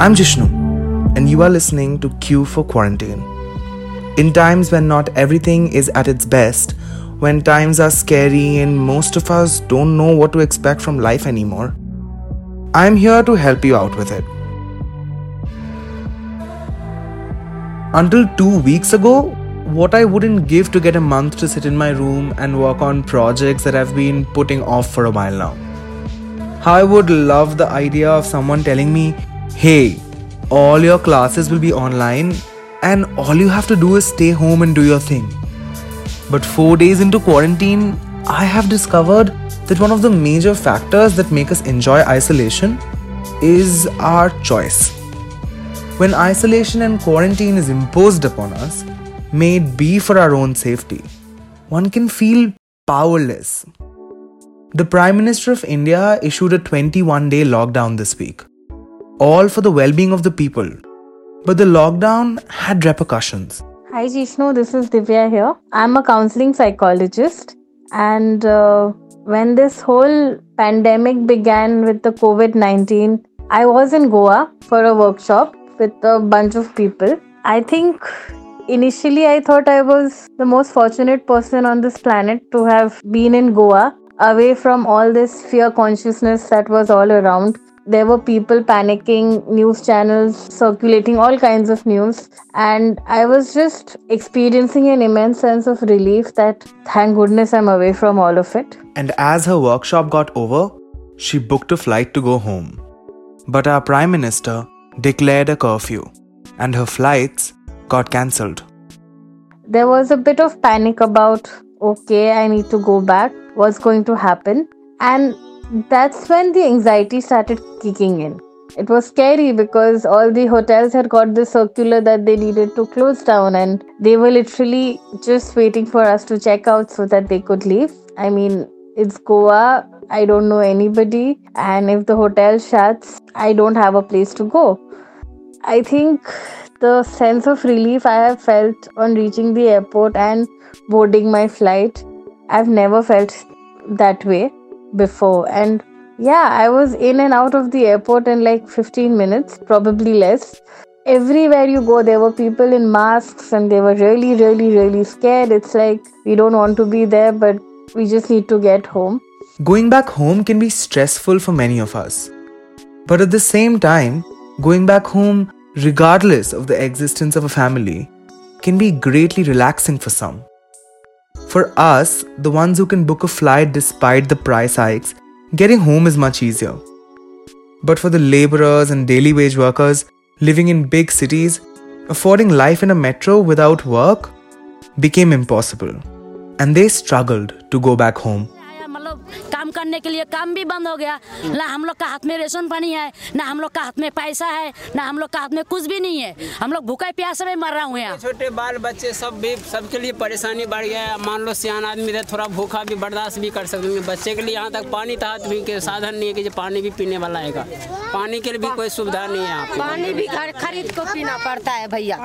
I'm Jishnu, and you are listening to Q for Quarantine. In times when not everything is at its best, when times are scary and most of us don't know what to expect from life anymore, I'm here to help you out with it. Until two weeks ago, what I wouldn't give to get a month to sit in my room and work on projects that I've been putting off for a while now. How I would love the idea of someone telling me, hey, all your classes will be online and all you have to do is stay home and do your thing. But four days into quarantine, I have discovered that one of the major factors that make us enjoy isolation is our choice. When isolation and quarantine is imposed upon us, may it be for our own safety, one can feel powerless. The Prime Minister of India issued a 21 day lockdown this week, all for the well being of the people. But the lockdown had repercussions. Hi Jishnu, this is Divya here. I'm a counseling psychologist, and uh, when this whole pandemic began with the COVID 19, I was in Goa for a workshop with a bunch of people. I think initially I thought I was the most fortunate person on this planet to have been in Goa, away from all this fear consciousness that was all around. There were people panicking, news channels circulating all kinds of news, and I was just experiencing an immense sense of relief that thank goodness I'm away from all of it. And as her workshop got over, she booked a flight to go home. But our Prime Minister declared a curfew, and her flights got cancelled. There was a bit of panic about, okay, I need to go back, what's going to happen? And that's when the anxiety started kicking in. It was scary because all the hotels had got the circular that they needed to close down, and they were literally just waiting for us to check out so that they could leave. I mean, it's Goa, I don't know anybody, and if the hotel shuts, I don't have a place to go. I think the sense of relief I have felt on reaching the airport and boarding my flight, I've never felt that way before. And yeah, I was in and out of the airport in like 15 minutes, probably less. Everywhere you go, there were people in masks and they were really, really, really scared. It's like we don't want to be there, but we just need to get home. Going back home can be stressful for many of us. But at the same time, going back home, regardless of the existence of a family, can be greatly relaxing for some. For us, the ones who can book a flight despite the price hikes, getting home is much easier. But for the laborers and daily wage workers living in big cities, affording life in a metro without work became impossible. And they struggled to go back home. करने के लिए काम भी बंद हो गया। ना हम लोग का हाथ में रेशन पानी है ना हम लोग का हाथ में पैसा है ना हम लोग का हाथ में कुछ भी नहीं है। हम लोग भूखे प्यासे में मर रहे हैं। छोटे बाल बच्चे सब भी सबके लिए परेशानी बढ़ गया है। मान लो सियान आदमी है थोड़ा भूखा भी बर्दाश्त भी कर सकते बच्चे के लिए यहाँ तक पानी तक भी के साधन नहीं है कि जो पानी भी पीने वाला है पानी के लिए भी कोई सुविधा नहीं है यहाँ पानी भी घर खरीद को पीना पड़ता है भैया।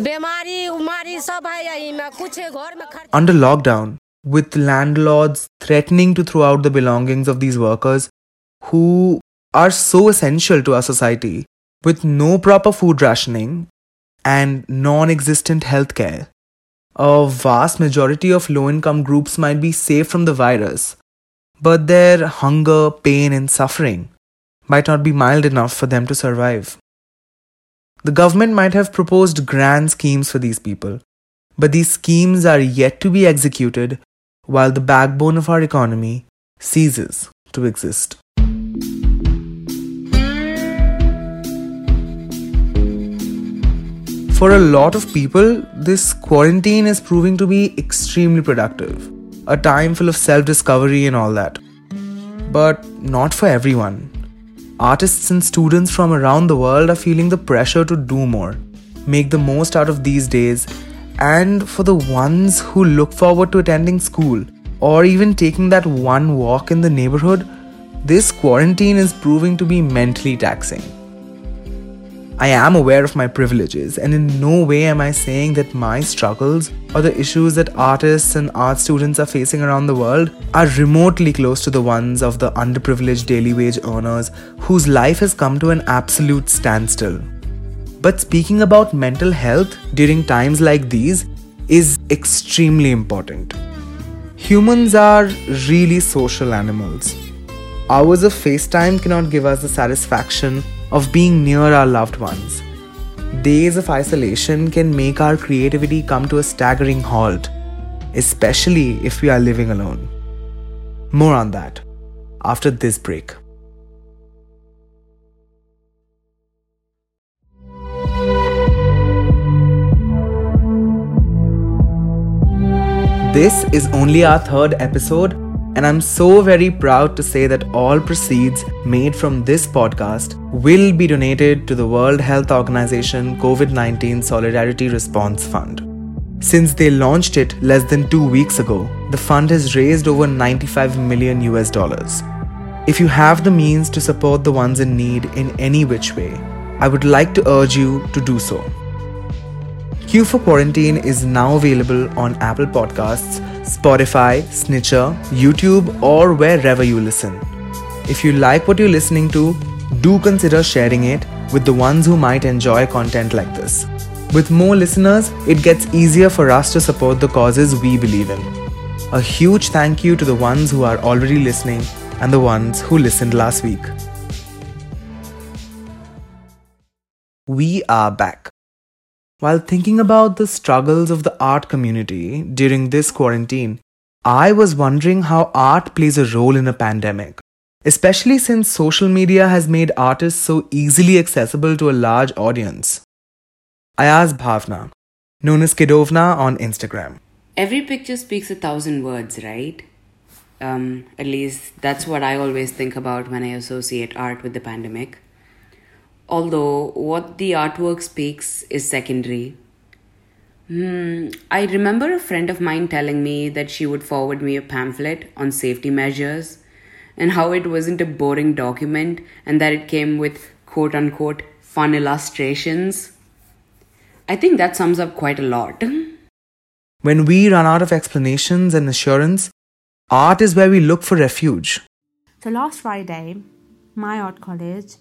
बीमारी उमारी सब है यही में कुछ घर में under lockdown, with landlords threatening to throw out the belongings of these workers who are so essential to our society, with no proper food rationing and non existent healthcare. A vast majority of low income groups might be safe from the virus, but their hunger, pain, and suffering might not be mild enough for them to survive. The government might have proposed grand schemes for these people, but these schemes are yet to be executed while the backbone of our economy ceases to exist. For a lot of people, this quarantine is proving to be extremely productive, a time full of self discovery and all that. But not for everyone. Artists and students from around the world are feeling the pressure to do more, make the most out of these days, and for the ones who look forward to attending school or even taking that one walk in the neighborhood, this quarantine is proving to be mentally taxing. I am aware of my privileges, and in no way am I saying that my struggles or the issues that artists and art students are facing around the world are remotely close to the ones of the underprivileged daily wage earners whose life has come to an absolute standstill. But speaking about mental health during times like these is extremely important. Humans are really social animals. Hours of FaceTime cannot give us the satisfaction of being near our loved ones. Days of isolation can make our creativity come to a staggering halt, especially if we are living alone. More on that after this break. This is only our third episode, and I'm so very proud to say that all proceeds made from this podcast will be donated to the World Health Organization COVID 19 Solidarity Response Fund. Since they launched it less than two weeks ago, the fund has raised over 95 million US dollars. If you have the means to support the ones in need in any which way, I would like to urge you to do so. Q for Quarantine is now available on Apple Podcasts, Spotify, Stitcher, YouTube, or wherever you listen. If you like what you're listening to, do consider sharing it with the ones who might enjoy content like this. With more listeners, it gets easier for us to support the causes we believe in. A huge thank you to the ones who are already listening and the ones who listened last week. We are back. While thinking about the struggles of the art community during this quarantine, I was wondering how art plays a role in a pandemic, especially since social media has made artists so easily accessible to a large audience. I asked Bhavna, known as Kidovna on Instagram. Every picture speaks a thousand words, right? Um, at least that's what I always think about when I associate art with the pandemic although what the artwork speaks is secondary. Hmm, I remember a friend of mine telling me that she would forward me a pamphlet on safety measures and how it wasn't a boring document and that it came with quote unquote fun illustrations. I think that sums up quite a lot. When we run out of explanations and assurance, art is where we look for refuge. So last Friday, my art college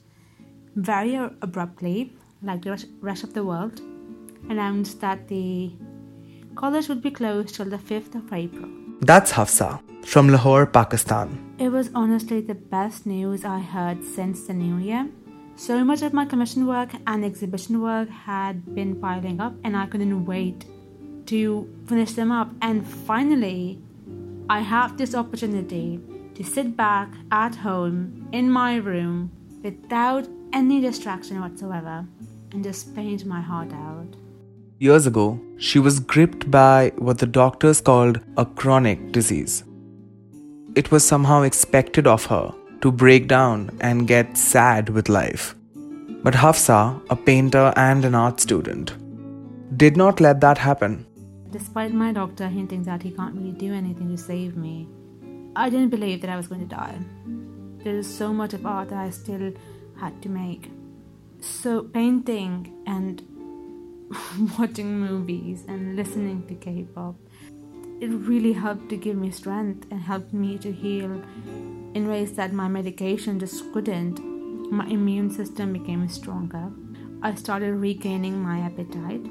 very abruptly, like the rest of the world, announced that the college would be closed till the 5th of April. That's Hafsa from Lahore, Pakistan. It was honestly the best news I heard since the new year. So much of my commission work and exhibition work had been piling up, and I couldn't wait to finish them up. And finally, I have this opportunity to sit back at home in my room without any distraction whatsoever and just paint my heart out. Years ago, she was gripped by what the doctors called a chronic disease. It was somehow expected of her to break down and get sad with life. But Hafsa, a painter and an art student, did not let that happen. Despite my doctor hinting that he can't really do anything to save me, I didn't believe that I was going to die. There is so much of art that I still had to make. So, painting and watching movies and listening to K pop, it really helped to give me strength and helped me to heal in ways that my medication just couldn't. My immune system became stronger. I started regaining my appetite.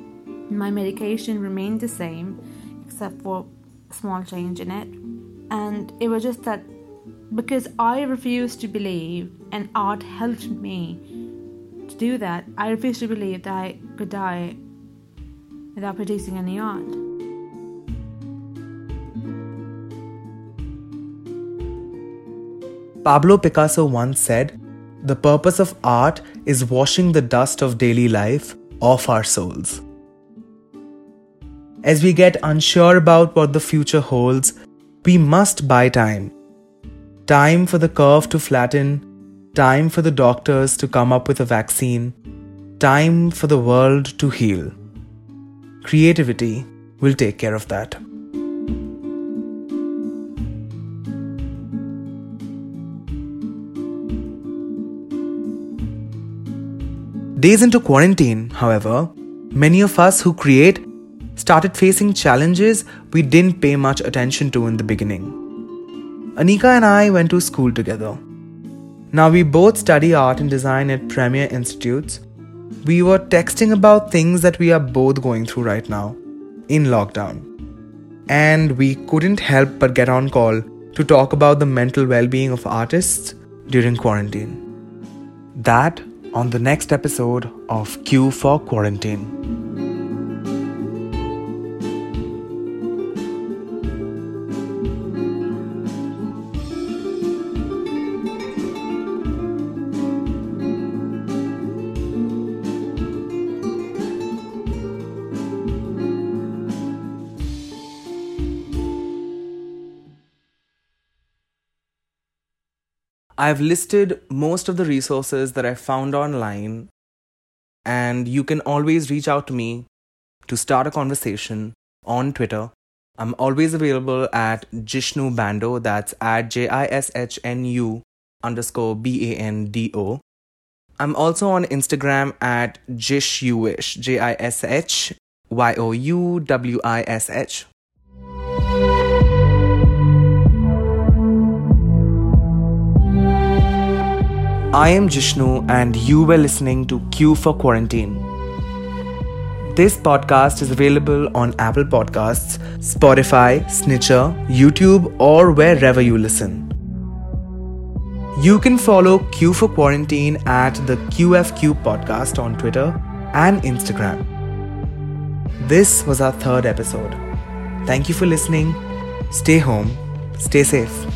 My medication remained the same, except for a small change in it. And it was just that because I refused to believe, and art helped me to do that. I refused to believe that I could die without producing any art. Pablo Picasso once said, The purpose of art is washing the dust of daily life off our souls. As we get unsure about what the future holds, we must buy time Time for the curve to flatten, time for the doctors to come up with a vaccine, time for the world to heal. Creativity will take care of that. Days into quarantine, however, many of us who create started facing challenges we didn't pay much attention to in the beginning. Anika and I went to school together. Now we both study art and design at Premier Institutes. We were texting about things that we are both going through right now in lockdown. And we couldn't help but get on call to talk about the mental well being of artists during quarantine. That on the next episode of Q for Quarantine. I've listed most of the resources that I found online, and you can always reach out to me to start a conversation on Twitter. I'm always available at Jishnu Bando, that's at J I S H N U underscore B A N D O. I'm also on Instagram at Jishyouwish, J I S H Y O U W I S H. I am Jishnu, and you were listening to Q for Quarantine. This podcast is available on Apple Podcasts, Spotify, Stitcher, YouTube, or wherever you listen. You can follow Q for Quarantine at the QFQ podcast on Twitter and Instagram. This was our third episode. Thank you for listening. Stay home, stay safe.